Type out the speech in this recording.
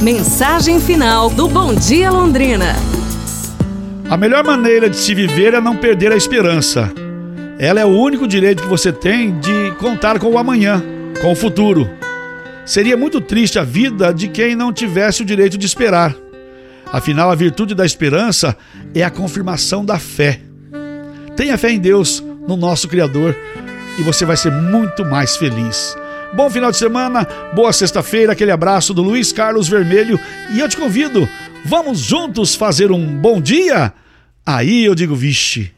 Mensagem final do Bom Dia Londrina. A melhor maneira de se viver é não perder a esperança. Ela é o único direito que você tem de contar com o amanhã, com o futuro. Seria muito triste a vida de quem não tivesse o direito de esperar. Afinal, a virtude da esperança é a confirmação da fé. Tenha fé em Deus, no nosso Criador, e você vai ser muito mais feliz. Bom final de semana, boa sexta-feira, aquele abraço do Luiz Carlos Vermelho e eu te convido, vamos juntos fazer um bom dia? Aí eu digo, vixe.